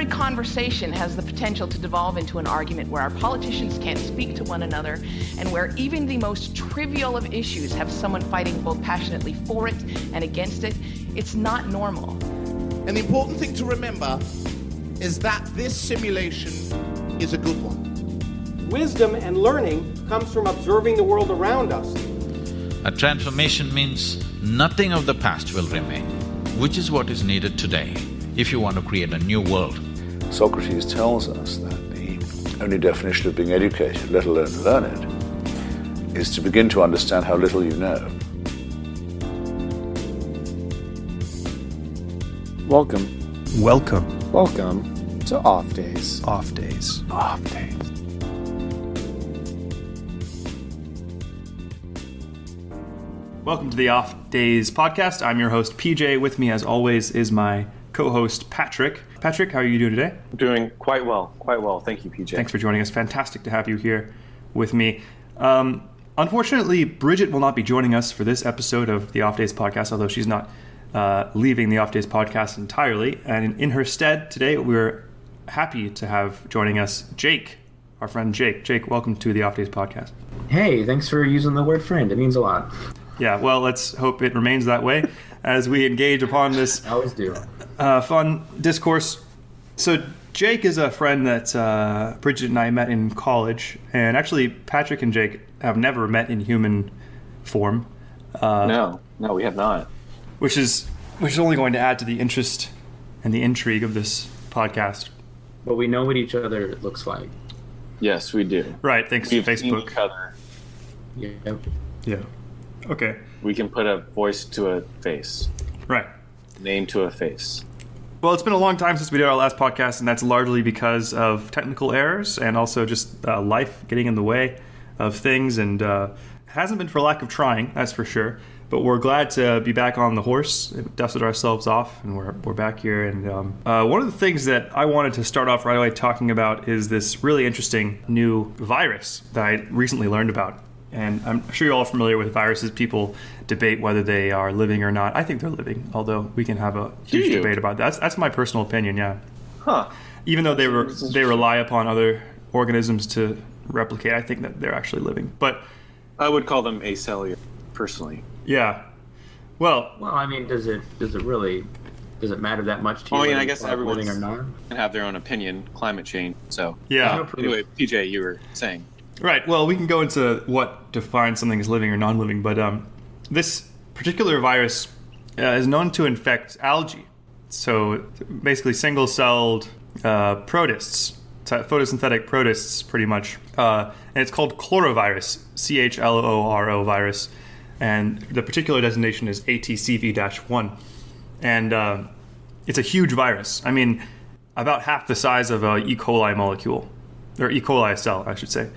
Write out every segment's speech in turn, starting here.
every conversation has the potential to devolve into an argument where our politicians can't speak to one another and where even the most trivial of issues have someone fighting both passionately for it and against it, it's not normal. And the important thing to remember is that this simulation is a good one. Wisdom and learning comes from observing the world around us. A transformation means nothing of the past will remain, which is what is needed today if you want to create a new world. Socrates tells us that the only definition of being educated, let alone learned, is to begin to understand how little you know. Welcome. Welcome. Welcome to Off Days. Off Days. Off Days. Welcome to the Off Days podcast. I'm your host, PJ. With me, as always, is my co host, Patrick. Patrick, how are you doing today? Doing quite well, quite well. Thank you, PJ. Thanks for joining us. Fantastic to have you here with me. Um, unfortunately, Bridget will not be joining us for this episode of the Off Days podcast, although she's not uh, leaving the Off Days podcast entirely. And in her stead, today we're happy to have joining us Jake, our friend Jake. Jake, welcome to the Off Days podcast. Hey, thanks for using the word friend. It means a lot. Yeah, well, let's hope it remains that way as we engage upon this I always do. uh, fun discourse. So, Jake is a friend that uh, Bridget and I met in college, and actually, Patrick and Jake have never met in human form, uh, no, no, we have not. which is which is only going to add to the interest and the intrigue of this podcast. But we know what each other looks like. Yes, we do. Right? Thanks We've to seen Facebook. each other. Yep. Yeah. Okay. We can put a voice to a face, Right. name to a face. Well, it's been a long time since we did our last podcast, and that's largely because of technical errors and also just uh, life getting in the way of things. And uh, hasn't been for lack of trying, that's for sure. But we're glad to be back on the horse. We dusted ourselves off, and we're, we're back here. And um, uh, one of the things that I wanted to start off right away talking about is this really interesting new virus that I recently learned about. And I'm sure you're all familiar with viruses. People debate whether they are living or not. I think they're living, although we can have a huge debate about that. That's, that's my personal opinion, yeah. Huh. Even though they were they rely upon other organisms to replicate, I think that they're actually living. But I would call them acellular, personally. yeah, well, Well, I mean, does it does it really does it matter that much to you? Oh, yeah, I guess call it living everyone's- or have their own opinion, climate change. So, yeah, no anyway, PJ, you were saying. Right. Well, we can go into what defines something as living or non-living, but um, this particular virus uh, is known to infect algae. So basically, single-celled uh, protists, photosynthetic protists, pretty much, uh, and it's called chlorovirus, C H L O R O virus, and the particular designation is ATCV-1, and uh, it's a huge virus. I mean, about half the size of a E. coli molecule, or E. coli cell, I should say.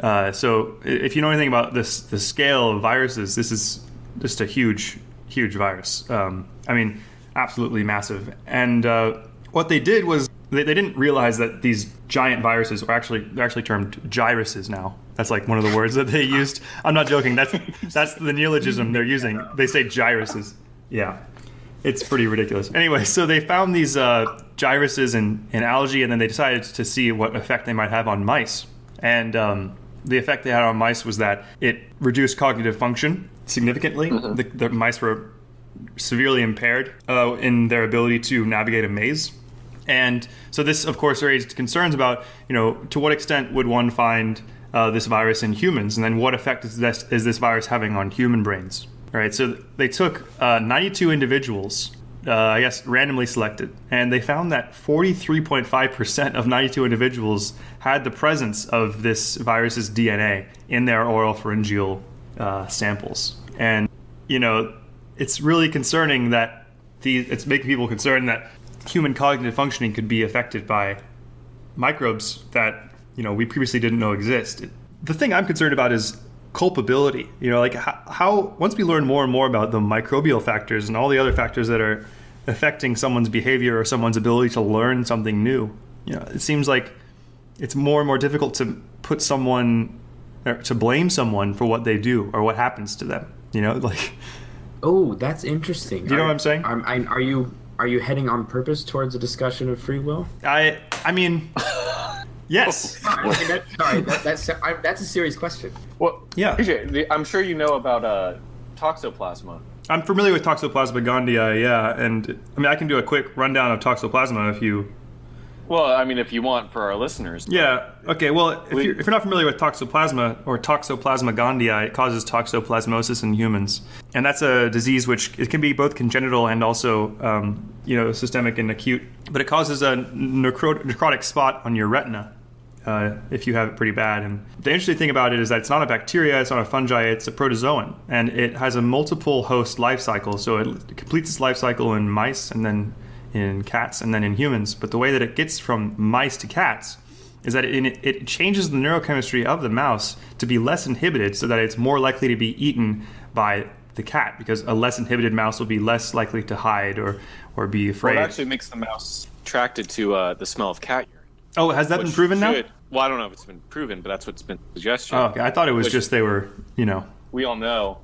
Uh, so, if you know anything about this, the scale of viruses, this is just a huge, huge virus. Um, I mean, absolutely massive. And uh, what they did was they, they didn't realize that these giant viruses are actually they're actually termed giruses now. That's like one of the words that they used. I'm not joking. That's that's the neologism they're using. They say giruses. Yeah. It's pretty ridiculous. Anyway, so they found these uh, giruses in, in algae, and then they decided to see what effect they might have on mice. And um, the effect they had on mice was that it reduced cognitive function significantly. The, the mice were severely impaired uh, in their ability to navigate a maze. And so this, of course, raised concerns about, you know, to what extent would one find uh, this virus in humans, and then what effect is this, is this virus having on human brains? All right, so they took uh, 92 individuals, uh, I guess randomly selected, and they found that 43.5% of 92 individuals had the presence of this virus's DNA in their oral pharyngeal uh, samples. And, you know, it's really concerning that the, it's making people concerned that human cognitive functioning could be affected by microbes that you know we previously didn't know exist. The thing I'm concerned about is culpability. You know, like how, how once we learn more and more about the microbial factors and all the other factors that are affecting someone's behavior or someone's ability to learn something new, you know, it seems like it's more and more difficult to put someone or to blame someone for what they do or what happens to them. You know, like Oh, that's interesting. Do you know Are- what I'm saying? Are you Are you heading on purpose towards a discussion of free will? I I mean, yes. I mean, that, sorry, that, that's I, that's a serious question. Well, Yeah. PJ, the- I'm sure you know about uh, toxoplasma. I'm familiar with Toxoplasma gondii, yeah, and I mean I can do a quick rundown of Toxoplasma if you. Well, I mean, if you want for our listeners. Yeah. Okay. Well, if We- you're, if you're not familiar with Toxoplasma or Toxoplasma gondii, it causes toxoplasmosis in humans, and that's a disease which it can be both congenital and also um, you know systemic and acute. But it causes a necro- necrotic spot on your retina. Uh, if you have it pretty bad. And the interesting thing about it is that it's not a bacteria, it's not a fungi, it's a protozoan, and it has a multiple host life cycle. So it completes its life cycle in mice, and then in cats, and then in humans. But the way that it gets from mice to cats is that it, it changes the neurochemistry of the mouse to be less inhibited, so that it's more likely to be eaten by the cat because a less inhibited mouse will be less likely to hide or or be Well, afraid. it actually makes the mouse attracted to uh, the smell of cat urine. oh, has that been proven now? Well, I don't know if it's been proven, but that's what's been suggested. Oh, okay. I thought it was Which- just they were, you know. we all know,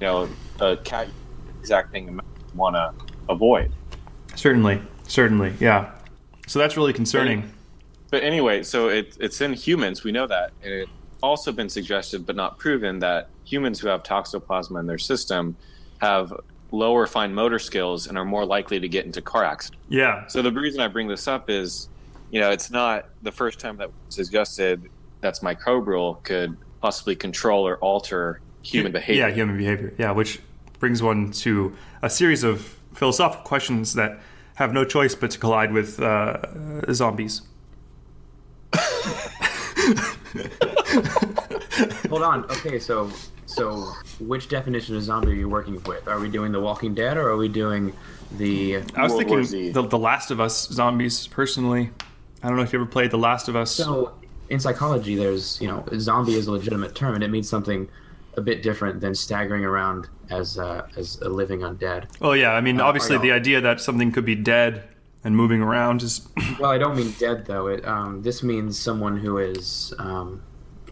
you know, a cat exact thing the want to avoid. Certainly, certainly, yeah. So that's really concerning. But anyway, so it, it's in humans. We know that, and it also been suggested, but not proven, that humans who have toxoplasma in their system have lower fine motor skills and are more likely to get into car accidents. Yeah, So the reason I bring this up is, you know, it's not the first time that was suggested that's microbial could possibly control or alter human behavior. yeah, human behavior. Yeah, which brings one to a series of philosophical questions that have no choice but to collide with uh, zombies. Hold on. Okay, so so which definition of zombie are you working with? Are we doing The Walking Dead or are we doing the? I was World War Z. thinking the, the Last of Us zombies. Personally, I don't know if you ever played The Last of Us. So in psychology, there's you know zombie is a legitimate term and it means something a bit different than staggering around as uh, as a living undead. oh yeah, I mean, Uh, obviously I the idea that something could be dead and moving around is Well, I don't mean dead though. It um, this means someone who is um,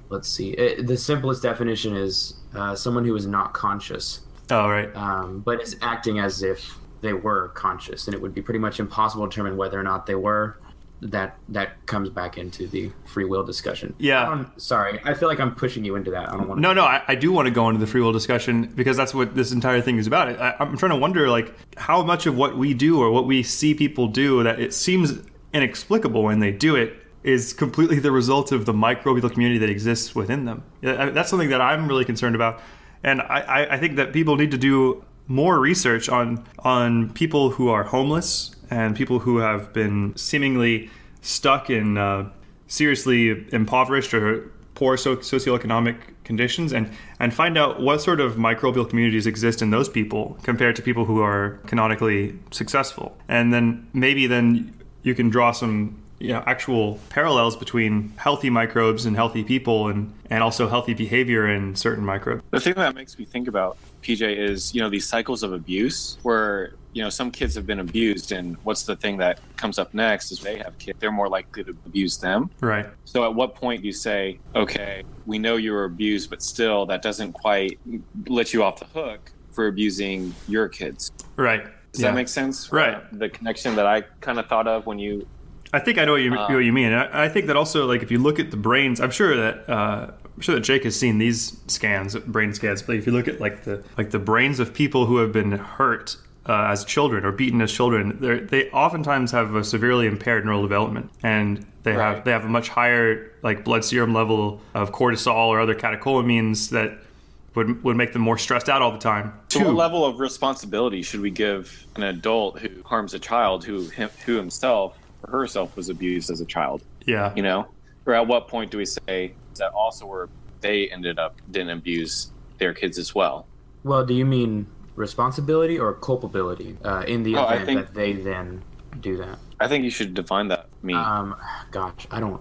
let's see. It, the simplest definition is uh, someone who is not conscious. oh right. um, but is acting as if they were conscious, and it would be pretty much impossible to determine whether or not they were. That that comes back into the free will discussion. Yeah. I'm sorry, I feel like I'm pushing you into that. I don't want. No, no, I, I do want to go into the free will discussion because that's what this entire thing is about. I, I'm trying to wonder, like, how much of what we do or what we see people do that it seems inexplicable when they do it is completely the result of the microbial community that exists within them. That's something that I'm really concerned about, and I, I, I think that people need to do more research on on people who are homeless and people who have been seemingly stuck in uh, seriously impoverished or poor so- socioeconomic conditions and and find out what sort of microbial communities exist in those people compared to people who are canonically successful. And then maybe then you can draw some you know actual parallels between healthy microbes and healthy people and and also healthy behavior in certain microbes. The thing that makes me think about PJ is, you know, these cycles of abuse where, you know, some kids have been abused and what's the thing that comes up next is they have kids, they're more likely to abuse them. right So at what point do you say, okay, we know you were abused, but still that doesn't quite let you off the hook for abusing your kids? right Does Yeah. that make sense? Right. The connection that I kind of thought of when you I think I know what you, Uh, what you mean. I, I think that also, like, if you look at the brains, I'm sure that uh, I'm sure that Jake has seen these scans, brain scans. But if you look at like the like the brains of people who have been hurt uh, as children or beaten as children, they're- oftentimes have a severely impaired neural development, and they have they have a much higher like blood serum level of cortisol or other catecholamines that would would make them more stressed out all the time. So Two- what level of responsibility should we give an adult who harms a child who him, who himself or herself was abused as a child? yeah, You know, or at what point do we say that also where they ended up didn't abuse their kids as well? Well, do you mean responsibility or culpability uh, in the Oh, event think- that they then do that? I think you should define that. for Me, Um, gosh, I don't.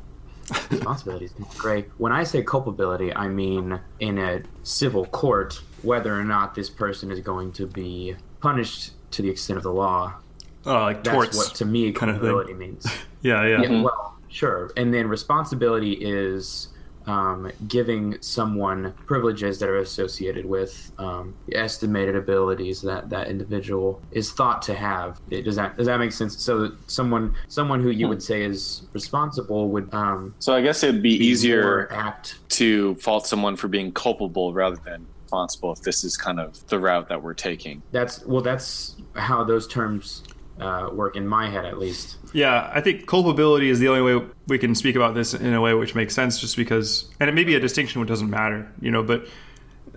Responsibility is great. When I say culpability, I mean in a civil court, whether or not this person is going to be punished to the extent of the law. uh, like That's torts. what to me kind of thing. culpability means. yeah, yeah, Yeah, well, sure. And then responsibility is um, giving someone privileges that are associated with um, estimated abilities that that individual is thought to have. It- Does that does that make sense? So someone someone who you would say is responsible would um, So I guess it'd be be easier apt. to fault someone for being culpable rather than responsible if this is kind of the route that we're taking. That's well, that's how those terms uh, work in my head, at least. Yeah, I think culpability is the only way we can speak about this in a way which makes sense, just because, and it may be a distinction which doesn't matter, you know. But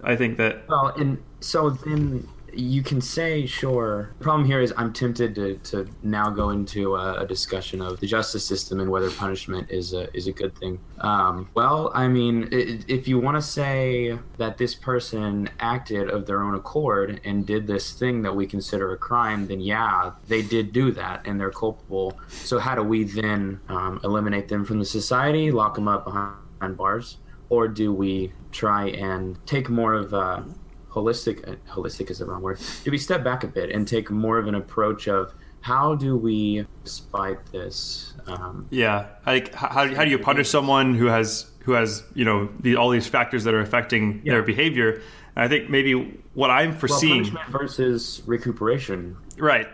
I think that Well, and so then you can say, sure. The problem here is I'm tempted to, to now go into a, a discussion of the justice system and whether punishment is a, is a good thing. Um, well, I mean, i- if you want to say that this person acted of their own accord and did this thing that we consider a crime, then yeah, they did do that and they're culpable. So how do we then um, eliminate them from the society, lock them up behind bars? Or do we try and take more of a holistic uh, holistic is the wrong word do we step back a bit and take more of an approach of how do we despite this um, Yeah, like how, how do you punish someone who has who has you know the, all these factors that are affecting their behavior? And I think maybe what I'm well, foreseeing, punishment versus recuperation right?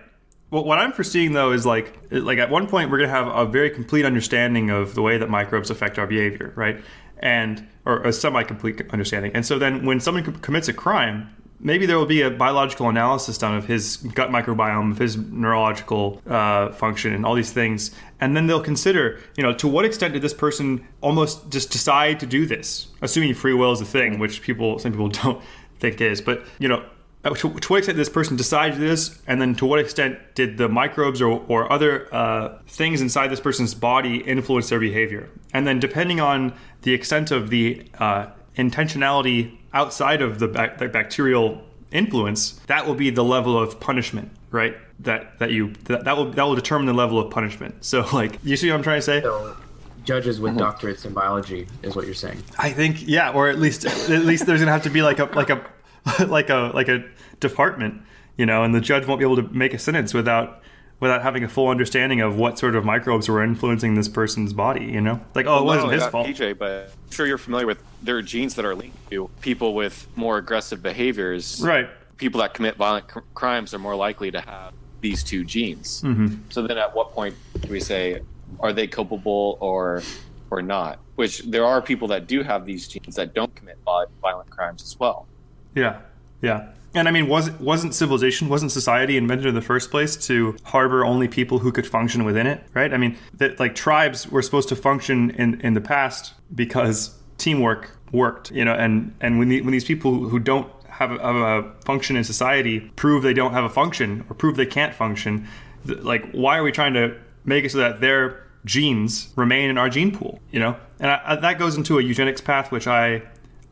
well, what I'm foreseeing though is like like at one point we're gonna have a very complete understanding of the way that microbes affect our behavior, right? And or a semi-complete understanding. And so then when someone commits a crime, maybe there will be a biological analysis done of his gut microbiome, of his neurological uh, function, and all these things. And then they'll consider, you know, to what extent did this person almost just decide to do this, assuming free will is a thing, which people, some people don't think is. But you know, uh, to, to what extent did this person decide this, and then to what extent did the microbes or, or other uh, things inside this person's body influence their behavior? And then, depending on the extent of the uh, intentionality outside of the, bac- the bacterial influence, that will be the level of punishment, right? That that you that, that will that will determine the level of punishment. So, like, you see what I'm trying to say? so judges with doctorates in biology is what you're saying I think yeah, or at least at least there's gonna have to be like a like a like a like a department, you know, and the judge won't be able to make a sentence without without having a full understanding of what sort of microbes were influencing this person's body, you know? Like, oh, it wasn't his fault. PJ, but I'm sure you're familiar with there are genes that are linked to people with more aggressive behaviors. Right. People that commit violent cr- crimes are more likely to have these two genes. Mm-hmm. So then, at what point do we say are they culpable or or not? Which there are people that do have these genes that don't commit vi- violent crimes as well. Yeah. Yeah. And I mean, was wasn't civilization, wasn't society invented in the first place to harbor only people who could function within it, right? I mean, that like tribes were supposed to function in in the past because teamwork worked, you know, and and when the, when these people who don't have a, have a function in society prove they don't have a function or prove they can't function, th- like why are we trying to make it so that their genes remain in our gene pool, you know? And I, I, that goes into a eugenics path, which I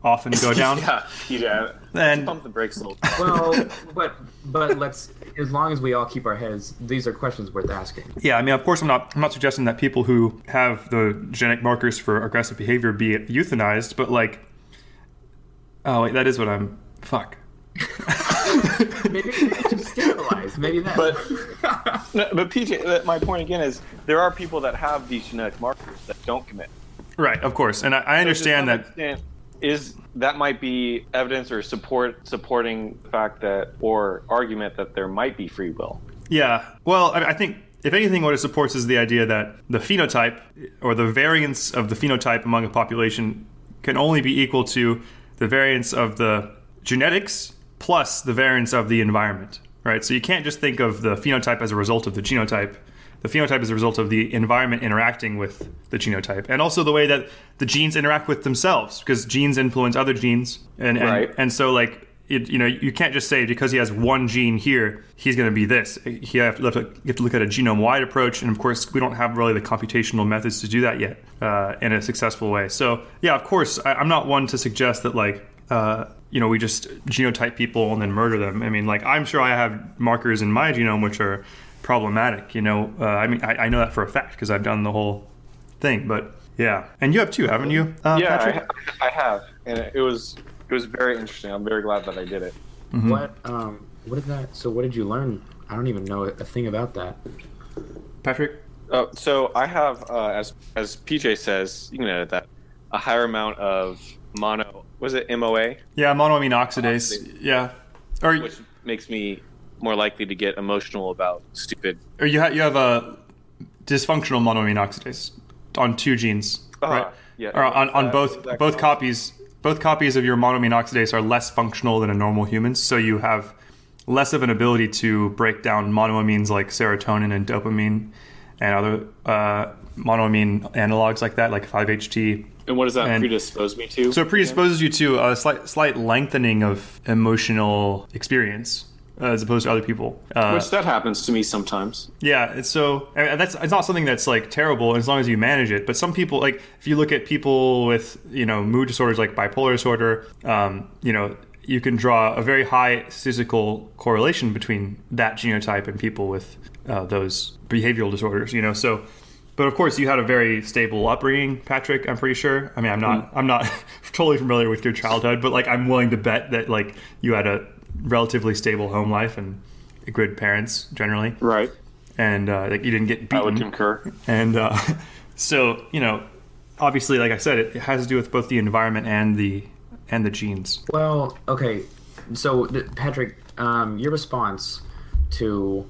often go down. yeah, yeah. And- pump the brakes a little. well but but let's as long as we all keep our heads these are questions worth asking Yeah, I mean, of course, I'm not. I'm not suggesting that people who have the genetic markers for aggressive behavior be euthanized, but like, oh wait, that is what I'm. Fuck. maybe maybe just sterilize maybe that But no, but PJ, my point again is there are people that have these genetic markers that don't commit. Right, of course, and I, I understand To some that. extent, is that might be evidence or support supporting the fact that or argument that there might be free will. Yeah. Well, I, I think if anything, what it supports is the idea that the phenotype or the variance of the phenotype among a population can only be equal to the variance of the genetics plus the variance of the environment. Right. So you can't just think of the phenotype as a result of the genotype. The phenotype is a result of the environment interacting with the genotype, and also the way that the genes interact with themselves, because genes influence other genes, and and, Right. and so like it, you know, you can't just say because he has one gene here, he's going to be this. You have, to look, you have to look at a genome-wide approach, and of course, we don't have really the computational methods to do that yet uh, in a successful way. So, yeah, of course, I, I'm not one to suggest that like. Uh, you know, we just genotype people and then murder them. I mean, like, I'm sure I have markers in my genome which are problematic. You know, uh, I mean, I, I know that for a fact because I've done the whole thing. But yeah, and you have too, haven't you, uh, yeah, Patrick? I, I have, and it was it was very interesting. I'm very glad that I did it. what um what did that so what did you learn i don't even know a thing about that Patrick. Uh, so I have, uh, as as PJ says, you can edit that. a higher amount of mono. Was it MOA, Yeah, monoamine oxidase. Oxidase. Yeah, or which makes me more likely to get emotional about stupid. or you have you have a dysfunctional monoamine oxidase on two genes, Ah, right? yeah. Or on, on Uh, both that both copies both copies of your monoamine oxidase are less functional than a normal human, so you have less of an ability to break down monoamines like serotonin and dopamine and other uh, monoamine analogs like that, like 5-HT. And what does that And- predispose me to? So it predisposes you to a slight slight lengthening of emotional experience uh, as opposed to other people. Uh, Which that happens to me sometimes. yeah, it's so that's it's not something that's like terrible as long as you manage it. But some people, like if you look at people with you know mood disorders like bipolar disorder, um, you know you can draw a very high statistical correlation between that genotype and people with uh, those behavioral disorders. You know, so. But of course, you had a very stable upbringing, Patrick. I'm pretty sure. I mean, I'm not. I'm not totally familiar with your childhood, but like, I'm willing to bet that like you had a relatively stable home life and good parents generally Right. and uh, like you didn't get beaten. I would concur. And uh, so you know, obviously, like I said, it, it has to do with both the environment and the and the genes. Well, okay. So, th- Patrick, um, your response to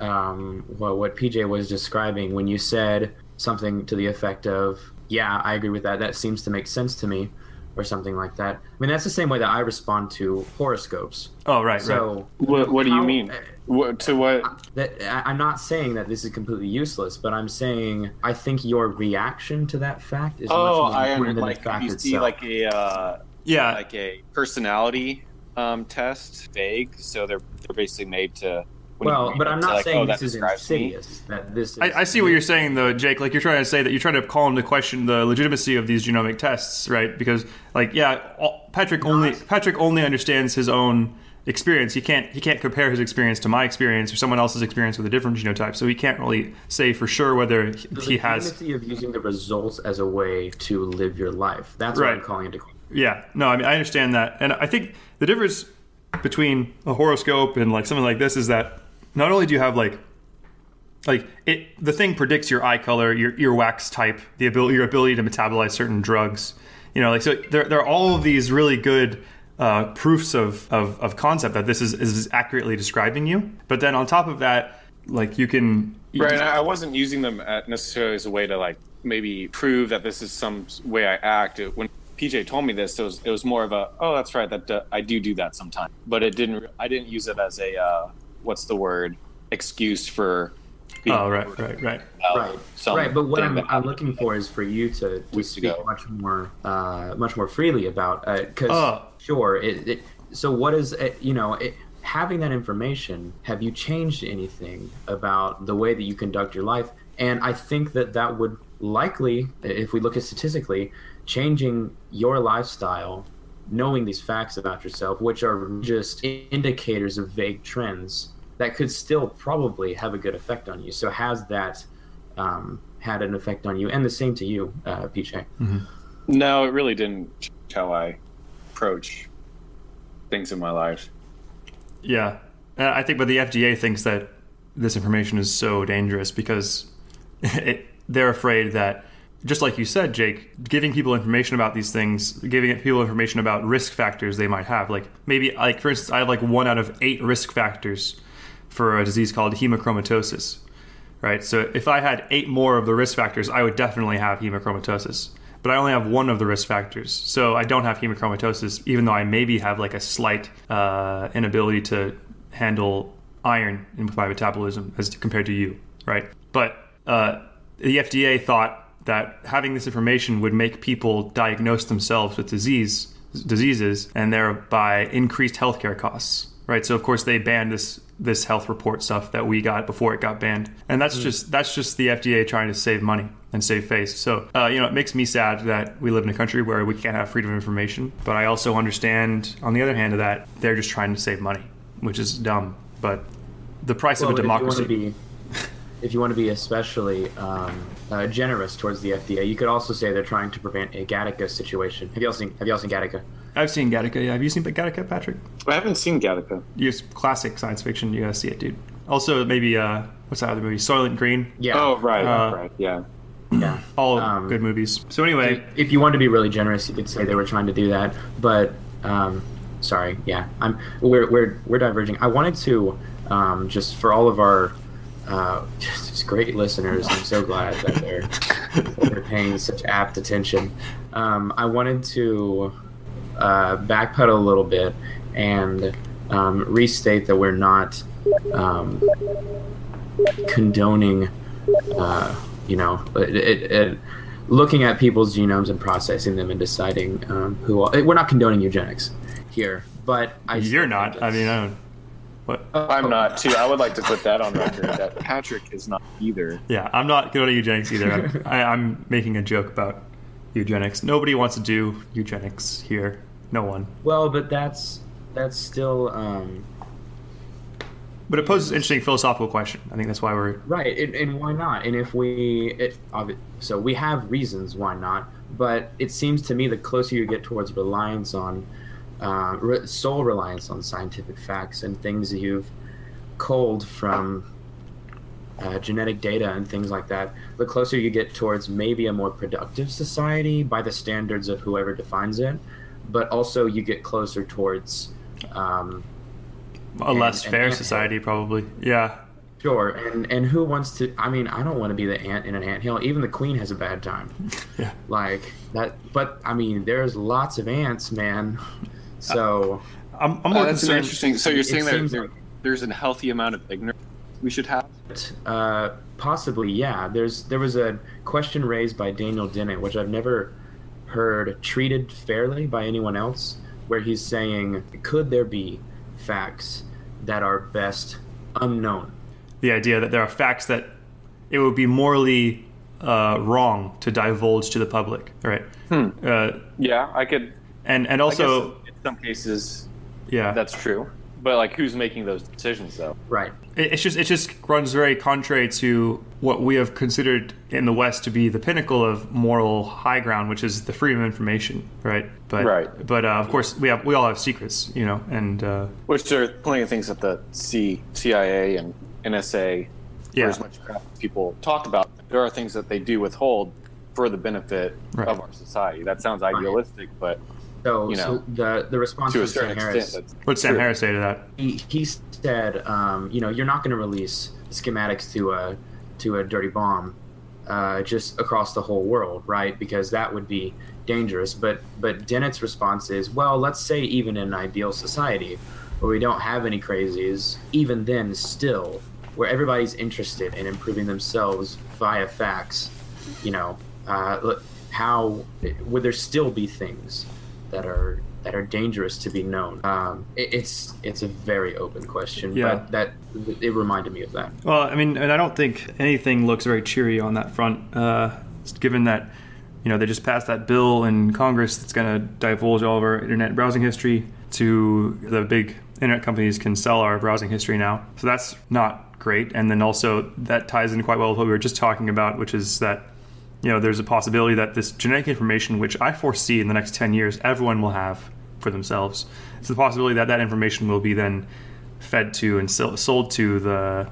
um, well, what PJ was describing when you said something to the effect of, "Yeah, I agree with that. That seems to make sense to me," or something like that. I mean, that's the same way that I respond to horoscopes. Oh, right, right. So, What, what do you How- mean? What, to what? that I- I'm not saying that this is completely useless, but I'm saying I think your reaction to that fact is Oh, much more I important under, than like the fact you itself. see like a uh, Yeah, like a personality um, test, vague. So they're they're basically made to. When you well, read but it, I'm not like, saying oh, this is describes me. insidious. That this is, I, I see what you're saying, though, Jake. Like you're trying to say that you're trying to call into question the legitimacy of these genomic tests, right? Because, like, yeah, all, Patrick only Patrick only understands his own experience. He can't he can't compare his experience to my experience or someone else's experience with a different genotype. So he can't really say for sure whether he, the he has. The legitimacy of using the results as a way to live your life. That's what I'm Right. calling into question. Yeah, no, I mean I understand that, and I think the difference between a horoscope and like something like this is that not only do you have like like it the thing predicts your eye color, your earwax type, the ability your ability to metabolize certain drugs, you know, like so there there are all of these really good uh, proofs of, of of concept that this is is accurately describing you, but then on top of that, like you can Right, I wasn't using them at necessarily as a way to like maybe prove that this is some way I act. When PJ told me this, it was it was more of a oh that's right that uh, I do do that sometimes, but it didn't. I didn't use it as a uh, what's the word excuse for. being Oh right, right, right. Right, right. But what I'm, I'm looking for is for you to, to speak ago. much more, uh, much more freely about because Oh. sure. It, it, so what is it, you know it, having that information? Have you changed anything about the way that you conduct your life? And I think that that would likely, if we look at statistically, changing your lifestyle, knowing these facts about yourself, which are just indicators of vague trends that could still probably have a good effect on you. So has that um, had an effect on you? And the same to you, uh, PJ. No, it really didn't change how I approach things in my life. Yeah, Uh, I think, but the FDA thinks that this information is so dangerous because it, they're afraid that, just like you said, Jake, giving people information about these things, giving people information about risk factors they might have, like maybe, like for instance, I have like one out of eight risk factors for a disease called hemochromatosis, right? So if I had eight more of the risk factors, I would definitely have hemochromatosis. But I only have one of the risk factors, so I don't have hemochromatosis, even though I maybe have like a slight uh, inability to handle iron in my metabolism as compared to you, right? But uh, the FDA thought that having this information would make people diagnose themselves with disease diseases and thereby increased healthcare costs, right? So of course they banned this this health report stuff that we got before it got banned, and that's just that's just the FDA trying to save money and save face. So uh, you know, it makes me sad that we live in a country where we can't have freedom of information. But I also understand, on the other hand of that, they're just trying to save money, which is dumb. But the price Well, of a democracy. If you want to be, if you want to be especially um, uh, generous towards the FDA, you could also say they're trying to prevent a Gattaca situation. Have y'all seen Have y'all seen Gattaca? I've seen Gattaca. Yeah, have you seen Gattaca, Patrick? I haven't seen Gattaca. It's classic science fiction. You gotta see it, dude. Also, maybe uh, what's that other movie? Soylent Green. Yeah. Oh, right, Uh, right, yeah. Yeah. All Um, good movies. So anyway, if you wanted to be really generous, you could say they were trying to do that. But um, sorry, yeah, I'm we're we're we're diverging. I wanted to um, just for all of our uh, just great listeners. I'm so glad that they're that they're paying such apt attention. Um, I wanted to uh, backpedal a little bit and um, restate that we're not um, condoning, uh, you know, it, it, it, looking at people's genomes and processing them and deciding um, who. We're not condoning eugenics here, but I you're not. I mean, I don't. What? I'm not too. I would like to put that on record that Patrick is not either. Yeah, I'm not going to eugenics either. I'm, I, I'm making a joke about eugenics. Nobody wants to do eugenics here. No one. Well, but that's that's still um, But it poses an interesting philosophical question. I think that's why we're. right, and, and why not? And if we, it, so we have reasons why not. But it seems to me the closer you get towards reliance on, uh, re- sole reliance on scientific facts and things that you've culled from uh, genetic data and things like that, the closer you get towards maybe a more productive society by the standards of whoever defines it. But also, you get closer towards. Um, A less and fair anthill. society, probably. Yeah. Sure, and and who wants to? I mean, I don't want to be the ant in an anthill. Even the queen has a bad time. Yeah. Like that, but I mean, there's lots of ants, man. So I'm, I'm Uh, that's concerned. interesting. So you're saying that there, like- there's a healthy amount of ignorance we should have. Uh, possibly, yeah. There's there was a question raised by Daniel Dennett, which I've never heard treated fairly by anyone else, where he's saying, could there be facts that are best unknown? the idea that there are facts that it would be morally uh, wrong to divulge to the public, right? Uh, Yeah, I could. and and also, in some cases yeah, that's true, but like, who's making those decisions though? Right. it, it's just it just runs very contrary to what we have considered in the West to be the pinnacle of moral high ground, which is the freedom of information, right? But Right. but uh, of course we have we all have secrets, you know, and uh, Which there are plenty of things that the C, CIA and NSA, yeah, as much crap as people talk about, there are things that they do withhold for the benefit Right. of our society. That sounds idealistic, but So, You know, so the the response to from Sam certain Harris. extent, that's what's Sam. Harris say to that? he, he said, um, you know, you're not going to release schematics to a to a dirty bomb uh, just across the whole world, right? Because that would be dangerous. But but Dennett's response is, well, let's say even in an ideal society where we don't have any crazies, even then, still, where everybody's interested in improving themselves via facts, you know, uh, how would there still be things that are that are dangerous to be known? Um, it, it's it's a very open question, Yeah. but that it reminded me of that. Well, I mean, and I don't think anything looks very cheery on that front, uh, given that you know they just passed that bill in Congress that's going to divulge all of our internet browsing history to the big internet companies can sell our browsing history now. So that's not great. And then also that ties in quite well with what we were just talking about, which is that you know there's a possibility that this genetic information, which I foresee in the next 10 years, everyone will have for themselves. It's the possibility that that information will be then fed to and sold to the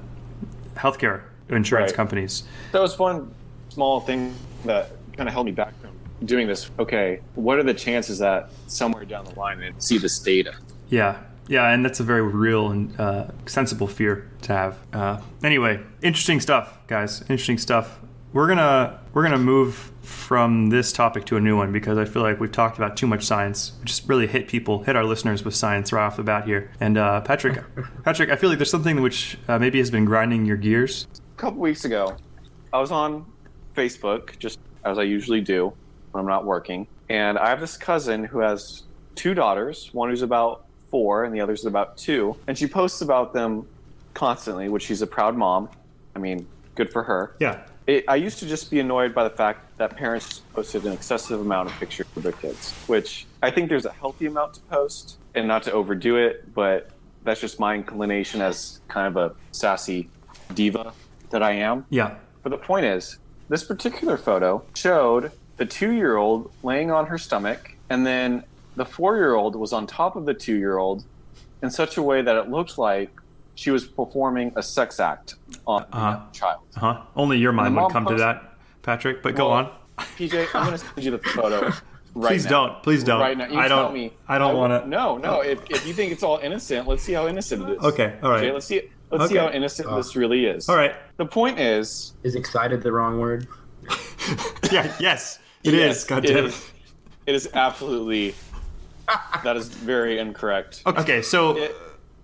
healthcare insurance Right. companies. That was one small thing that kind of held me back from doing this. Okay, what are the chances that somewhere down the line they see this data? Yeah, yeah, and that's a very real and uh, sensible fear to have. Uh, anyway, interesting stuff, guys. Interesting stuff. We're gonna we're gonna move from this topic to a new one because I feel like we've talked about too much science. We just really hit people, hit our listeners with science right off the bat here. And uh, Patrick, Patrick, I feel like there's something which uh, maybe has been grinding your gears. A couple weeks ago, I was on Facebook, just as I usually do when I'm not working, and I have this cousin who has two daughters, one who's about four and the other's about two, and she posts about them constantly, which she's a proud mom. I mean, good for her. Yeah, it, I used to just be annoyed by the fact that parents posted an excessive amount of pictures of their kids, which I think there's a healthy amount to post and not to overdo it, but that's just my inclination as kind of a sassy diva that I am. yeah, But the point is, this particular photo showed the two year old laying on her stomach, and then the four year old was on top of the two year old in such a way that it looked like she was performing a sex act on Uh-huh. the child. huh. Only your mind would mom come to that. Patrick. But go on. PJ, I'm gonna send you the photo. Right now. Please now. don't. Please don't. Right now, you I tell don't- me. I don't wanna- No, no. If, if you think it's all innocent, let's see how innocent it is. Okay, all right. PJ, let's see. Let's see how innocent this really is. All right. The point is, Is excited the wrong word? Yeah. Yes. It is. yes, God damn it. is- It is absolutely. that is very incorrect. Okay. So, It-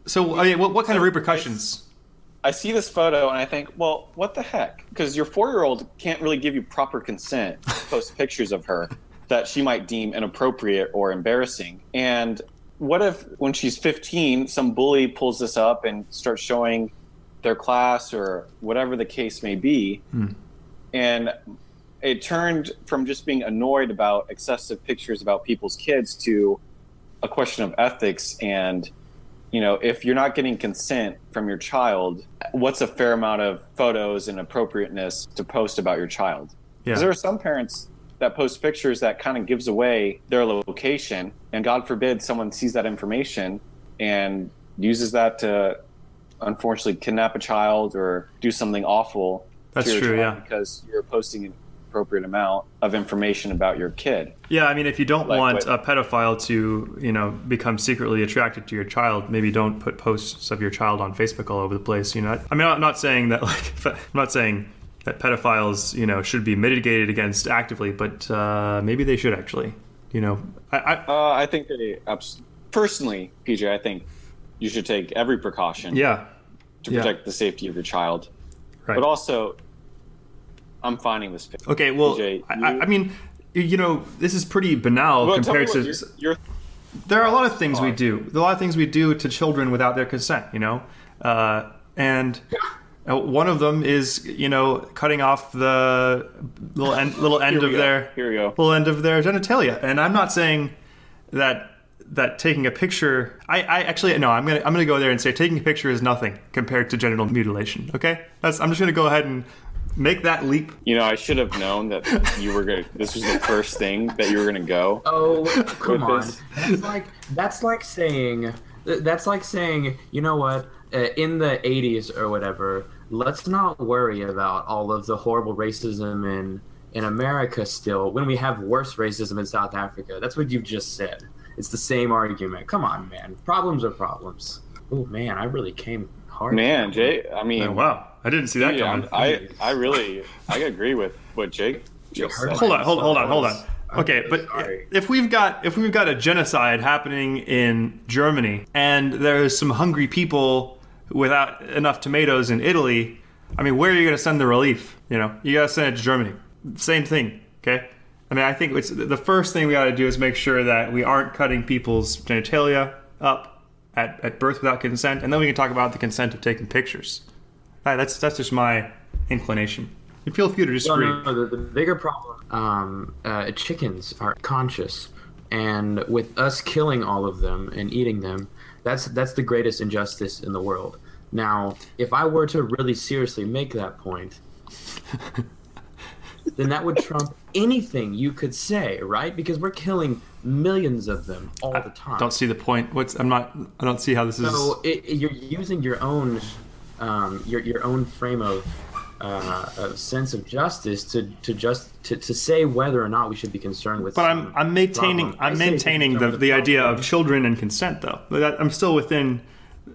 so okay, what, what kind of repercussions? I see this photo and I think, well, what the heck? Because your four-year-old can't really give you proper consent to post pictures of her that she might deem inappropriate or embarrassing. And what if, when she's 15, some bully pulls this up and starts showing their class or whatever the case may be, hmm. and it turned from just being annoyed about excessive pictures about people's kids to a question of ethics and you know, if you're not getting consent from your child, what's a fair amount of photos and appropriateness to post about your child? Yeah. Because there are some parents that post pictures that kind of gives away their location, and God forbid someone sees that information and uses that to unfortunately kidnap a child or do something awful. That's to your true, child yeah. Because you're posting appropriate amount of information about your kid. Yeah, I mean, if you don't Like want what- a pedophile to, you know, become secretly attracted to your child, maybe don't put posts of your child on Facebook all over the place. You know, I mean, I'm not saying that like, I'm not saying that pedophiles, you know, should be mitigated against actively, but uh, maybe they should actually. You know, I, I Uh, I think they, abs- personally, PJ, I think you should take every precaution. yeah, to Yeah. protect the safety of your child. right. But also, I'm finding this picture. okay, well, PJ, I, I- mean, you know, this is pretty banal Well, compared to. your, your there are a lot of things we do. There are a lot of things we do to children without their consent, you know, uh, and uh, one of them is you know cutting off the little end, little end of go. their Here we go. little end of their genitalia. And I'm not saying that that taking a picture. I, I actually no. I'm gonna I'm gonna go there and say taking a picture is nothing compared to genital mutilation. Okay, that's I'm just gonna go ahead and make that leap. you know, I should have known that you were going to, this was the first thing that you were going to go. Oh, come on. this. That's like that's like saying that's like saying, you know what? Uh, in the 80s or whatever, let's not worry about all of the horrible racism in in America still when we have worse racism in South Africa. That's what you've just said. It's the same argument. Come on, man. Problems are problems. Oh man, I really came hard. Man, Jay, I mean, Oh, wow, I didn't see that yeah, coming. I'm- I, I really, I agree with what Jake just heard said. hold on, hold, hold on, hold on. Okay, but if we've got if we've got a genocide happening in Germany and there's some hungry people without enough tomatoes in Italy, I mean, where are you going to send the relief? You know, you got to send it to Germany. Same thing. Okay. I mean, I think it's the first thing we got to do is make sure that we aren't cutting people's genitalia up at, at birth without consent, and then we can talk about the consent of taking pictures. Right, that's that's just my inclination. You feel free to disagree. no, no, the, the bigger problem. Um, uh, chickens are conscious, and with us killing all of them and eating them, that's that's the greatest injustice in the world. Now, if I were to really seriously make that point, then that would trump anything you could say, right? Because we're killing millions of them all the time. Don't see the point. What's I'm not. I don't see how this is. So it, it- you're using your own, um, your your own frame of, uh, of sense of justice to to just to, to say whether or not we should be concerned with. But I'm I'm maintaining. I I'm maintaining the, concerned with the idea of children and consent though. I'm still within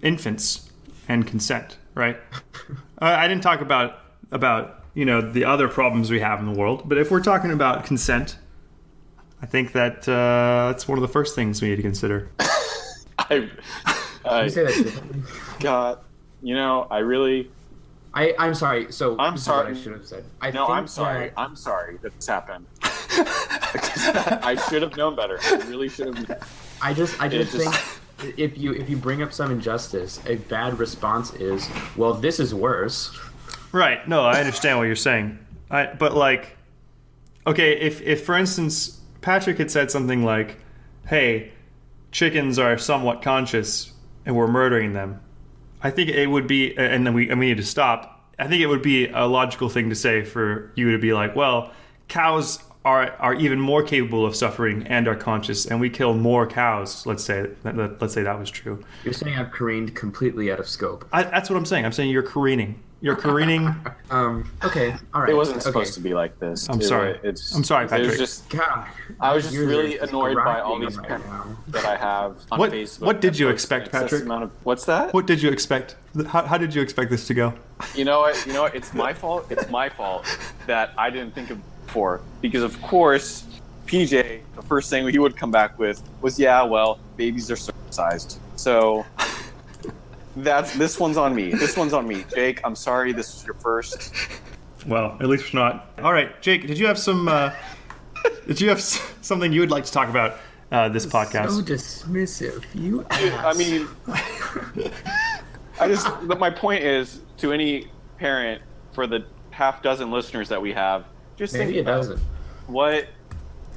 infants and consent, right? I, I didn't talk about about you know the other problems we have in the world, but if we're talking about consent, I think that uh, that's one of the first things we need to consider. I, I You say that. God, you know, I really, I I'm sorry. So I'm this is what sorry. I should have said. I no, think I'm sorry. that- I'm sorry that this happened. I should have known better. I really should have. I just I just, just- think if you if you bring up some injustice, a bad response is, well, this is worse. Right. No, I understand what you're saying. I but like okay, if if for instance Patrick had said something like, "Hey, chickens are somewhat conscious and we're murdering them." I think it would be and then we and we need to stop. I think it would be a logical thing to say for you to be like, "Well, cows are are even more capable of suffering and are conscious and we kill more cows." Let's say that, that- let's say that was true. You're saying I've careened completely out of scope. I, that's what I'm saying. I'm saying you're careening. You're careening. Um. Okay. All right. It wasn't okay. supposed to be like this. I'm It sorry. It's. I'm sorry, It Patrick. was just. God. I was just really just annoyed by all these right parents that I have on What- Facebook. what did you expect, Patrick? Of, what's that? What did you expect? How, how did you expect this to go? You know what? You know what? It's my fault. It's my fault that I didn't think of before. Because of course, PJ, the first thing he would come back with was, "Yeah, well, babies are circumcised." So that's this one's on me. This one's on me. Jake, I'm sorry. This is your first. Well, at least it's not. All right, Jake. Did you have some? Uh, did you have something you would like to talk about uh, this podcast? So dismissive. You ass. I mean, I just. But my point is to any parent for the half dozen listeners that we have, just maybe think it about what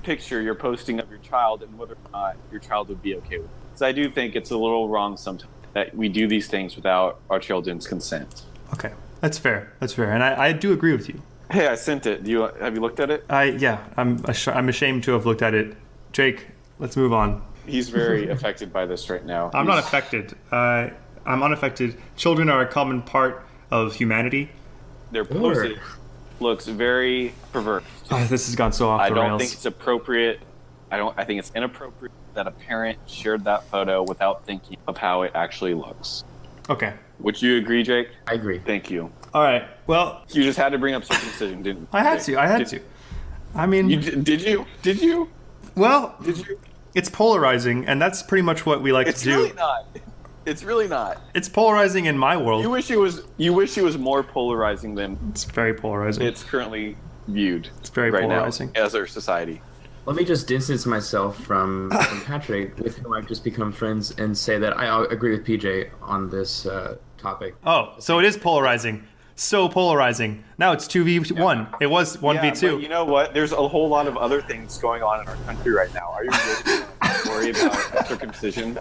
picture you're posting of your child and whether or not your child would be okay with it. Because I do think it's a little wrong sometimes that we do these things without our children's consent. Okay, that's fair. That's fair, and I, I do agree with you. Hey, I sent it. Do you have you looked at it? I yeah, I'm ash- I'm ashamed to have looked at it. Jake, let's move on. He's very affected by this right now. I'm not He's- affected. Uh, I'm unaffected. Children are a common part of humanity. Their posing looks very perverse. Oh, this has gone so off I the don't rails. think it's appropriate. I don't. I think it's inappropriate that a parent shared that photo without thinking of how it actually looks. Okay. Would you agree, Jake? I agree. Thank you. All right. Well, You just had to bring up circumcision, didn't you? I had Jake? to. I had Did- to. I mean, You did, did you? Did you? well, Did you? it's polarizing, and that's pretty much what we like It's to do. really not. It's really not. It's polarizing in my world. You wish it was. You wish it was more polarizing than it's very polarizing. it's currently viewed. It's very right polarizing. now as our society. Let me just distance myself from, from Patrick, with whom I've just become friends, and say that I agree with PJ on this uh, topic. oh, so it is polarizing. So polarizing. Now it's two v one. It was one v Yeah, two. but you know what? There's a whole lot of other things going on in our country right now. Are you really gonna about circumcision?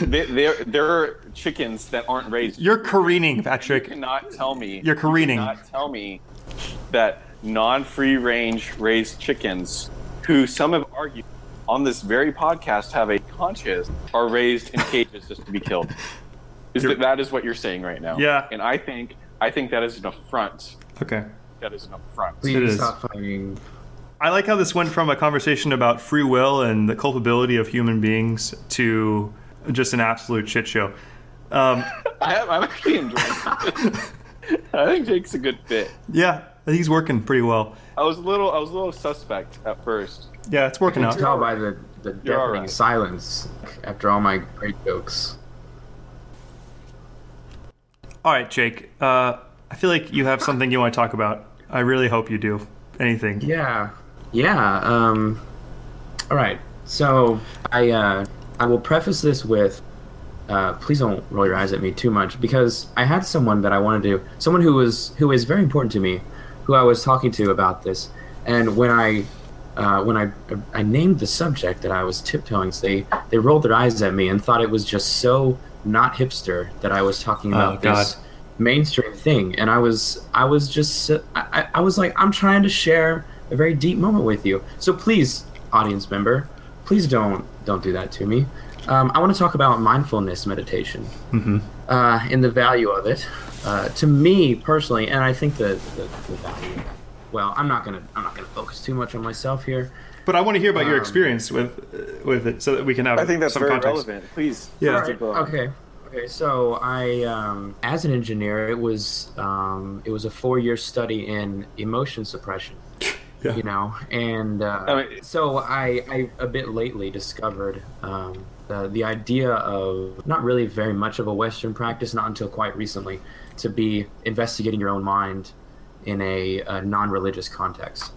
They- There, there are chickens that aren't raised. You're careening, You Patrick. cannot tell me. You're careening. You cannot tell me that non-free range raised chickens, who some have argued on this very podcast have a conscience, are raised in cages just to be killed. Is that, that is what you're saying right now? Yeah. And I think I think that is an affront. Okay. That is an affront. Please It is. stop fighting. I like how this went from a conversation about free will and the culpability of human beings to just an absolute shit show. Um, I have, I'm actually enjoying it. I think Jake's a good fit. yeah, he's working pretty well. I was a little I was a little suspect at first. Yeah, it's working I out. can tell by the, the deafening right. silence after all my great jokes. All right, Jake. Uh, I feel like you have something you want to talk about. I really hope you do. Anything. Yeah, yeah. Um, all right. So I uh, I will preface this with, uh, please don't roll your eyes at me too much because I had someone that I wanted to, someone who was who is very important to me, who I was talking to about this, and when I. Uh, when I I named the subject that I was tiptoeing, so they they rolled their eyes at me and thought it was just so not hipster that I was talking about Oh, this mainstream thing. And i was i was just I, I- was like i'm trying to share a very deep moment with you. So please audience member please don't don't do that to me. Um, i want to talk about mindfulness meditation. Uh, and the value of it uh, to me personally and i think the, the, the value well i'm not gonna i'm not gonna focus too much on myself here But I want to hear about your Um, experience with uh, with it, so that we can have I think that's some very context. relevant. Please. Yeah. please do go on. Okay. Okay. So I, um, as an engineer, it was um, it was a four year study in emotion suppression. Yeah. You know, and uh, I mean- so I, I a bit lately discovered um, the the idea of not really very much of a Western practice, not until quite recently, to be investigating your own mind in a, a non religious context.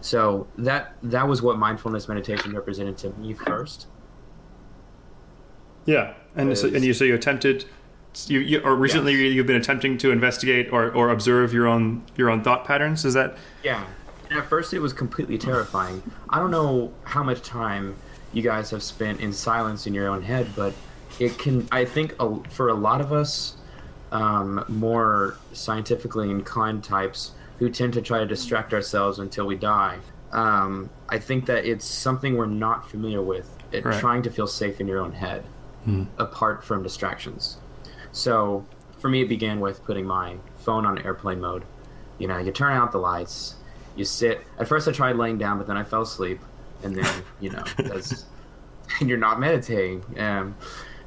So that that was what mindfulness meditation represented to me first. Yeah, and so, and you so you attempted, you, you or recently Yes. you've been attempting to investigate or, or observe your own your own thought patterns. Is that Yeah. And at first, it was completely terrifying. I don't know how much time you guys have spent in silence in your own head, but it can. I think a, for a lot of us, um, more scientifically inclined types who tend to try to distract ourselves until we die. Um, I think that it's something we're not familiar with. It, Right. Hmm. Trying to feel safe in your own head, apart from distractions. So, for me, it began with putting my phone on airplane mode. You know, you turn out the lights, you sit. At first, I tried laying down, but then I fell asleep, and then you know, because you're not meditating. Um,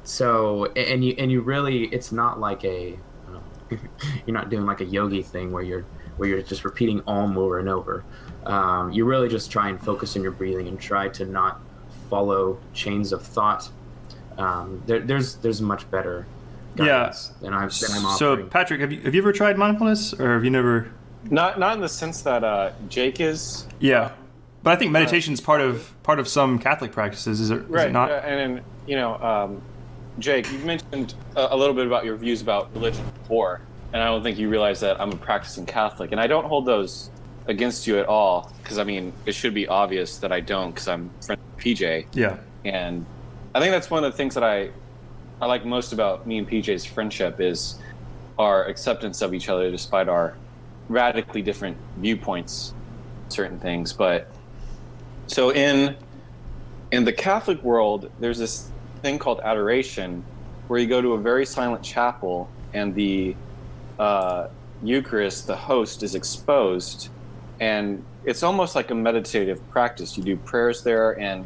so, and you and you really, it's not like a, uh, you're not doing like a yogi thing where you're where you're just repeating om over and over. Um, you really just try and focus on your breathing and try to not follow chains of thought. Um, there, there's there's much better guidance than, I, than I'm So. Patrick, have you, have you ever tried mindfulness, or have you never? Not not in the sense that uh, Jake is. Yeah, but I think meditation is part of part of some Catholic practices. Is it, is Right. it not? uh, and, you know, um, Jake, you've mentioned a, a little bit about your views about religion before, and I don't think you realize that I'm a practicing Catholic, and I don't hold those against you at all. Because I mean, it should be obvious that I don't, because I'm friends with PJ, Yeah. and I think that's one of the things that I I like most about me and PJ's friendship is our acceptance of each other despite our radically different viewpoints certain things but so in in the Catholic world there's this thing called adoration where you go to a very silent chapel and the uh, Eucharist the host is exposed and it's almost like a meditative practice you do prayers there and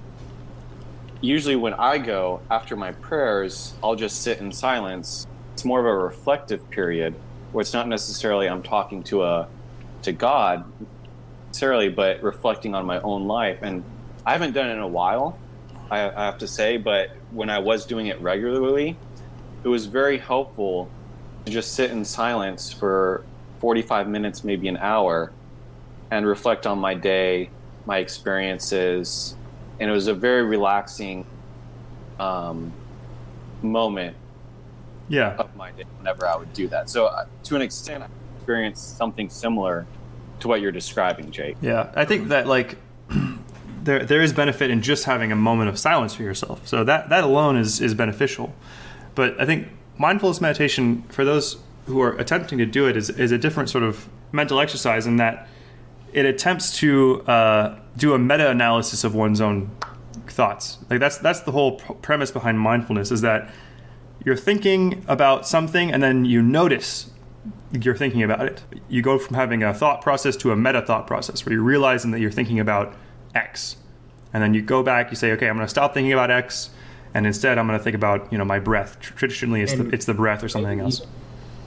usually when I go after my prayers, I'll just sit in silence. It's more of a reflective period where it's not necessarily I'm talking to a to God necessarily, but reflecting on my own life. And I haven't done it in a while, I, I have to say, but when I was doing it regularly, it was very helpful to just sit in silence for 45 minutes, maybe an hour, and reflect on my day, my experiences, and it was a very relaxing um, moment Yeah. of my day whenever I would do that. So, uh, to an extent, I experienced something similar to what you're describing, Jake. Yeah, I think that like there there is benefit in just having a moment of silence for yourself. So that that alone is is beneficial. But I think mindfulness meditation for those who are attempting to do it is is a different sort of mental exercise in that it attempts to uh, do a meta analysis of one's own thoughts. Like that's that's the whole pr- premise behind mindfulness is that you're thinking about something and then you notice you're thinking about it. You go from having a thought process to a meta thought process where you're realizing that you're thinking about X. And then you go back, you say, okay, I'm going to stop thinking about X, and instead I'm going to think about, you know, my breath. Traditionally, it's, the, it's the breath or something else.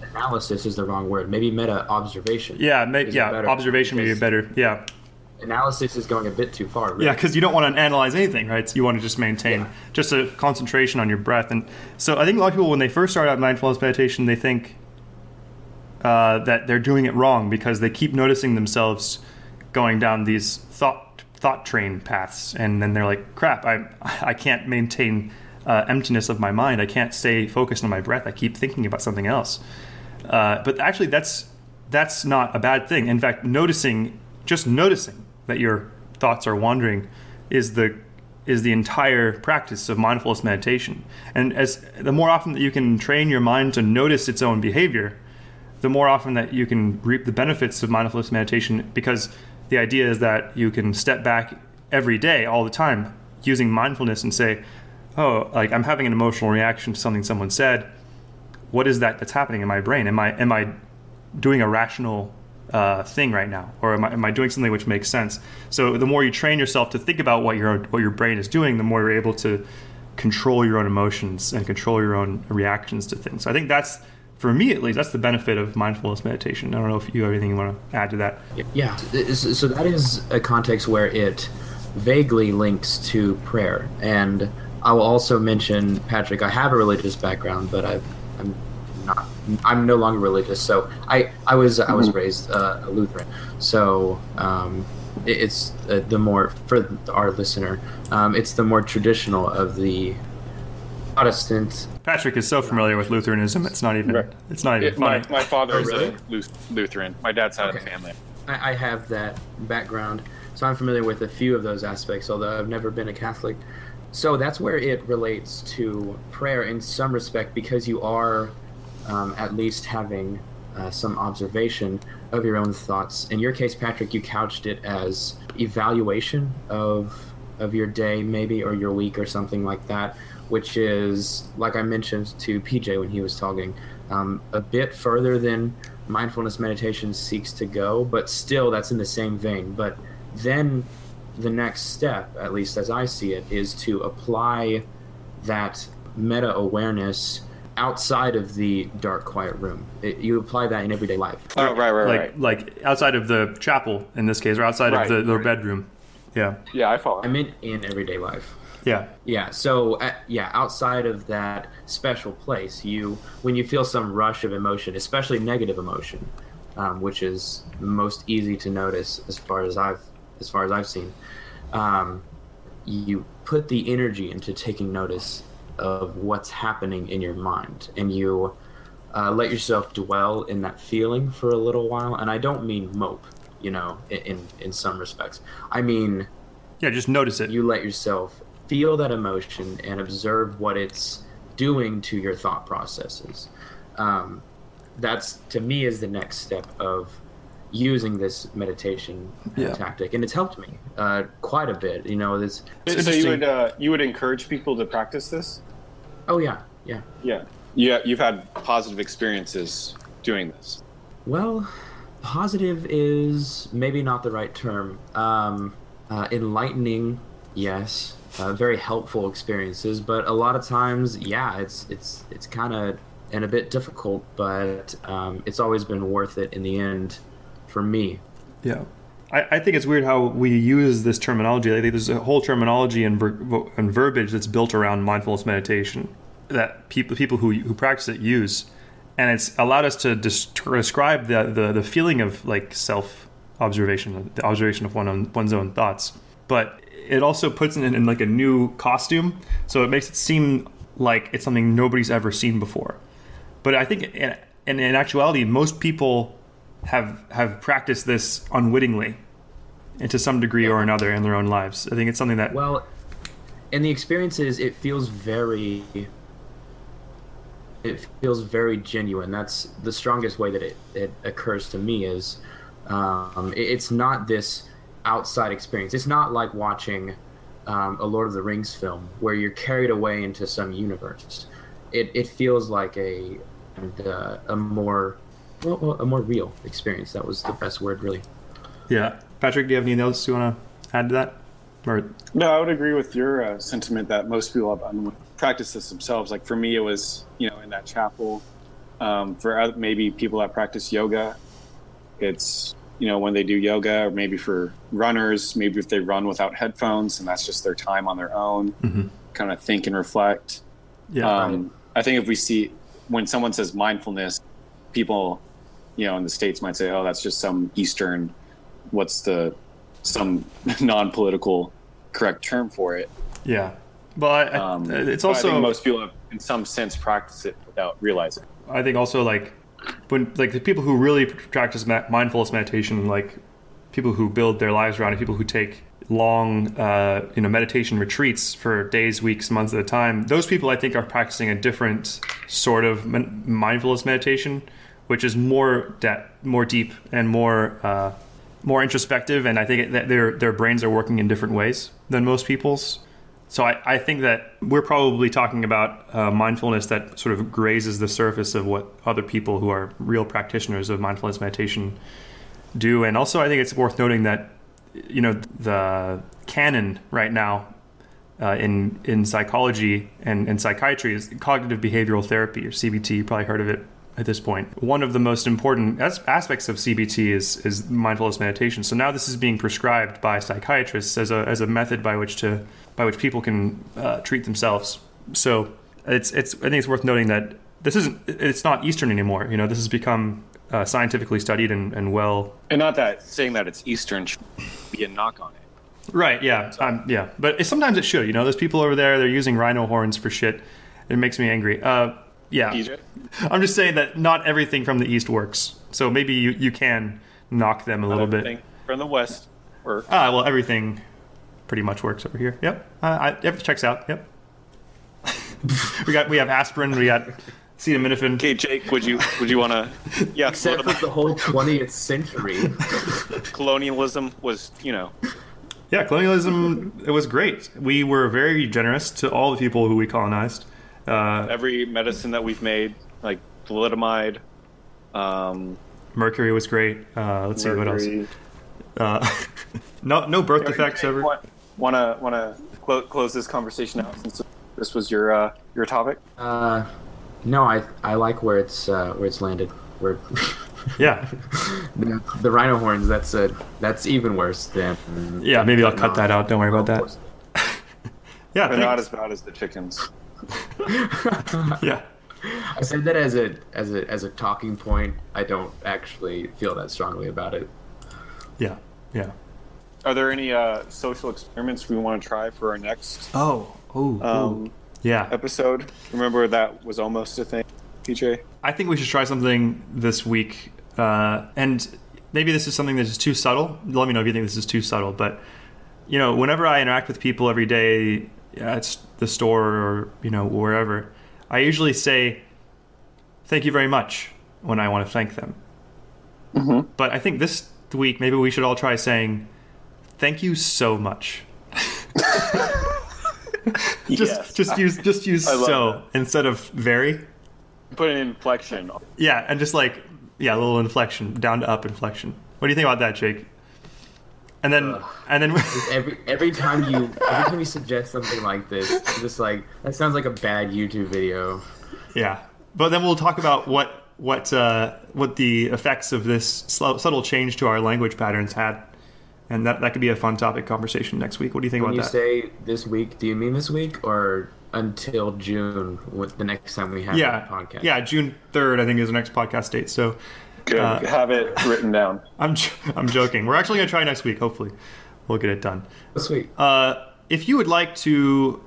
Analysis is the wrong word. Maybe meta observation. Yeah, ma- yeah, observation may be better. Yeah. Analysis is going a bit too far. Really. Yeah, because you don't want to analyze anything, right? So you want to just maintain Yeah. just a concentration on your breath. And so I think a lot of people, when they first start out mindfulness meditation, they think uh, that they're doing it wrong because they keep noticing themselves going down these thought thought train paths, and then they're like, "Crap, I I can't maintain uh, emptiness of my mind. I can't stay focused on my breath. I keep thinking about something else." Uh, but actually, that's that's not a bad thing. In fact, noticing just noticing that your thoughts are wandering is the is the entire practice of mindfulness meditation. And as the more often that you can train your mind to notice its own behavior, the more often that you can reap the benefits of mindfulness meditation because the idea is that you can step back every day all the time using mindfulness and say oh like i'm having an emotional reaction to something someone said what is that that's happening in my brain am i am i doing a rational uh, thing right now or am I, am I doing something which makes sense? So the more you train yourself to think about what your what your brain is doing the more you're able to control your own emotions and control your own reactions to things. So i think that's for me at least that's the benefit of mindfulness meditation. I don't know if you have anything you want to add to that. Yeah. So that is a context where it vaguely links to prayer. And I will also mention, Patrick, I have a religious background, but I've, not. I'm no longer religious. So I, I was I was raised uh, a Lutheran. So um, it- it's uh, the more for our listener, um, it's the more traditional of the Protestant. patrick is so familiar with lutheranism it's not even Right. it's not even It- my, funny my father Oh, is really? a Lutheran. My dad's side of the family. I, I have that background, so I'm familiar with a few of those aspects, although I've never been a Catholic. So that's where it relates to prayer in some respect, because you are um, at least having uh, some observation of your own thoughts. In your case, Patrick, you couched it as evaluation of of your day, maybe, or your week, or something like that, which is, like I mentioned to PJ when he was talking, um, a bit further than mindfulness meditation seeks to go, but still that's in the same vein. But then the next step, at least as I see it, is to apply that meta awareness outside of the dark, quiet room. It, you apply that in everyday life. Oh, right, right, like right. like outside of the chapel in this case, or outside Right, of the, the right. bedroom. Yeah, Yeah, I follow. I mean, in everyday life. yeah, Yeah. So uh, yeah, outside of that special place, you when you feel some rush of emotion, especially negative emotion, um, which is most easy to notice as far as I've as far as I've seen, um, you put the energy into taking notice of what's happening in your mind, and you uh, let yourself dwell in that feeling for a little while. And I don't mean mope, you know, in in, in some respects. I mean yeah. Just notice it. you let yourself feel that emotion and observe what it's doing to your thought processes. Um, that's to me is the next step of using this meditation Yeah. tactic, and it's helped me uh, quite a bit. You know, this. So you would uh, you would encourage people to practice this? Oh yeah, yeah. Yeah. Yeah, you've had positive experiences doing this. Well, positive is maybe not the right term. Um, uh, enlightening, yes. Uh, very helpful experiences, but a lot of times, yeah, it's it's it's kind of and a bit difficult, but um, it's always been worth it in the end for me. Yeah. I, I think it's weird how we use this terminology. I think there's a whole terminology and, ver- and verbiage that's built around mindfulness meditation that people people who, who practice it use, and it's allowed us to dis- to describe the, the the feeling of like self observation, the observation of one own, one's own thoughts. But it also puts it in, in like a new costume, so it makes it seem like it's something nobody's ever seen before. But I think in, in, in actuality, most people have have practiced this unwittingly, and to some degree or another in their own lives. I think it's something that Well, and the experiences it feels very it feels very genuine. That's the strongest way that it, it occurs to me is um, it- it's not this outside experience. It's not like watching um, a Lord of the Rings film where you're carried away into some universe. It, it feels like a and, uh, a more a more real experience. That was the best word, really. yeah. Patrick, do you have anything else you want to add to that? Or No, I would agree with your uh, sentiment that most people have un- practiced this themselves. Like for me, it was you know in that chapel. Um, for other, maybe people that practice yoga, it's you know when they do yoga, or maybe for runners, maybe if they run without headphones and that's just their time on their own, kind of think and reflect. yeah, Um, I think if we see when someone says mindfulness, people, you know, in the states might say, "Oh, that's just some Eastern, what's the some non-political correct term for it." yeah. But I, Um, it's also I think most people have, in some sense, practice it without realizing. I think also like when like the people who really practice mindfulness meditation, like people who build their lives around it, people who take long, uh, you know, meditation retreats for days, weeks, months at a time. Those people, I think, are practicing a different sort of min- mindfulness meditation, which is more de- more deep and more uh, more introspective. And I think that their their brains are working in different ways than most people's. So I, I think that we're probably talking about uh, mindfulness that sort of grazes the surface of what other people who are real practitioners of mindfulness meditation do. And also, I think it's worth noting that you know the canon right now uh, in in psychology and, and psychiatry is cognitive behavioral therapy or CBT. You probably heard of it at this point. One of the most important as- aspects of CBT is is mindfulness meditation. So now this is being prescribed by psychiatrists as a as a method by which to by which people can uh, treat themselves. So it's it's I think it's worth noting that this isn't it's not Eastern anymore. You know, this has become uh, scientifically studied and, and well And not that saying that it's Eastern should be a knock on it. Right. Yeah. Um, yeah. But it, sometimes it should. You know, there's people over there. They're using rhino horns for shit. It makes me angry. Uh, yeah. PJ? I'm just saying that not everything from the east works. So maybe you, you can knock them a little bit. From the West. Or Ah, well, everything pretty much works over here. Yep. Uh, I, yep. Checks out. Yep. we got we have aspirin. We got acetaminophen. okay, Jake, would you would you want to? Yeah, Except for the whole 20th century. colonialism was you know Yeah, colonialism it was great. We were very generous to all the people who we colonized. Uh, Every medicine that we've made, like thalidomide, um, mercury was great. Uh, let's see what else. Uh, no, no birth defects ever. Want to want to clo- close this conversation out since this was your uh, your topic. Uh, no, I I like where it's uh, where it's landed. Where Yeah, the, the rhino horns. That's a that's even worse than. yeah. Maybe I'll cut that out. Don't worry about that. Yeah, They're not as bad as the chickens. yeah. I said that as a as a as a talking point. I don't actually feel that strongly about it. Yeah, yeah. Are there any uh, social experiments we want to try for our next Oh, oh, um, yeah. episode? Remember that was almost a thing, PJ. I think we should try something this week, uh, and maybe this is something that is too subtle. Let me know if you think this is too subtle. But you know, whenever I interact with people every day at the store or you know wherever, I usually say, "Thank you very much" when I want to thank them. Mm-hmm. But I think this week maybe we should all try saying, "Thank you so much." just Yes. just use just use so instead of very. Put an inflection. Yeah, and just like yeah, a little inflection, down to up inflection. What do you think about that, Jake? And then and then Every every time you every time you suggest something like this, just like that sounds like a bad YouTube video. yeah, but then we'll talk about what what uh, what the effects of this subtle change to our language patterns had, and that that could be a fun topic conversation next week. What do you think When you about that? say this week, do you mean this week or until June? With the next time we have yeah, a podcast. yeah, June third, I think is the next podcast date. So Good. Uh, Have it written down. I'm j- I'm joking. We're actually gonna try next week. Hopefully, we'll get it done. sweet. Uh, if you would like to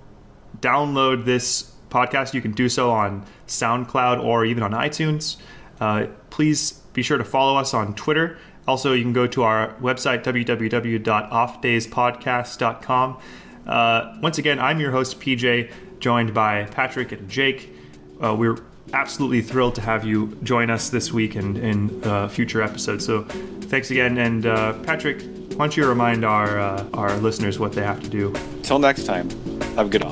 download this podcast, you can do so on SoundCloud or even on iTunes. Uh, please be sure to follow us on Twitter. Also, you can go to our website, www.offdayspodcast.com. Uh, once again, I'm your host, PJ, joined by Patrick and Jake. Uh, we're absolutely thrilled to have you join us this week and in uh, future episodes. So, thanks again. And uh, Patrick, why don't you remind our uh, our listeners what they have to do? Till next time. Have a good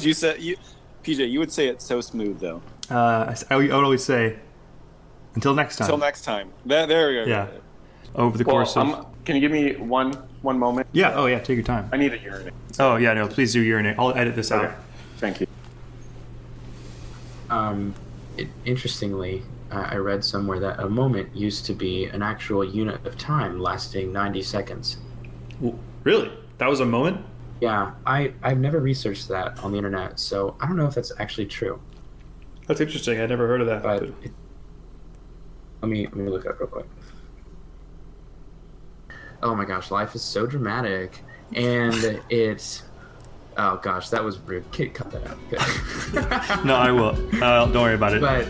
would you say you PJ, you would say it so smooth though. Uh, I, I would always say, until next time. Till next time. There, there we go. Yeah. Over the Well, course of. um, can you give me one one moment? yeah. Oh yeah. Take your time. I need a urinate. Oh yeah. No. Please do urinate. I'll edit this out. Thank you. Um, it, interestingly, uh, I read somewhere that a moment used to be an actual unit of time lasting 90 seconds. Really? That was a moment. Yeah, I, I've never researched that on the internet, so I don't know if that's actually true. That's interesting. I never heard of that. But it, let me let me look it up real quick. Oh my gosh, life is so dramatic, and it's oh gosh, that was rude. Kid, cut that out. no, I will. Uh, don't worry about it. but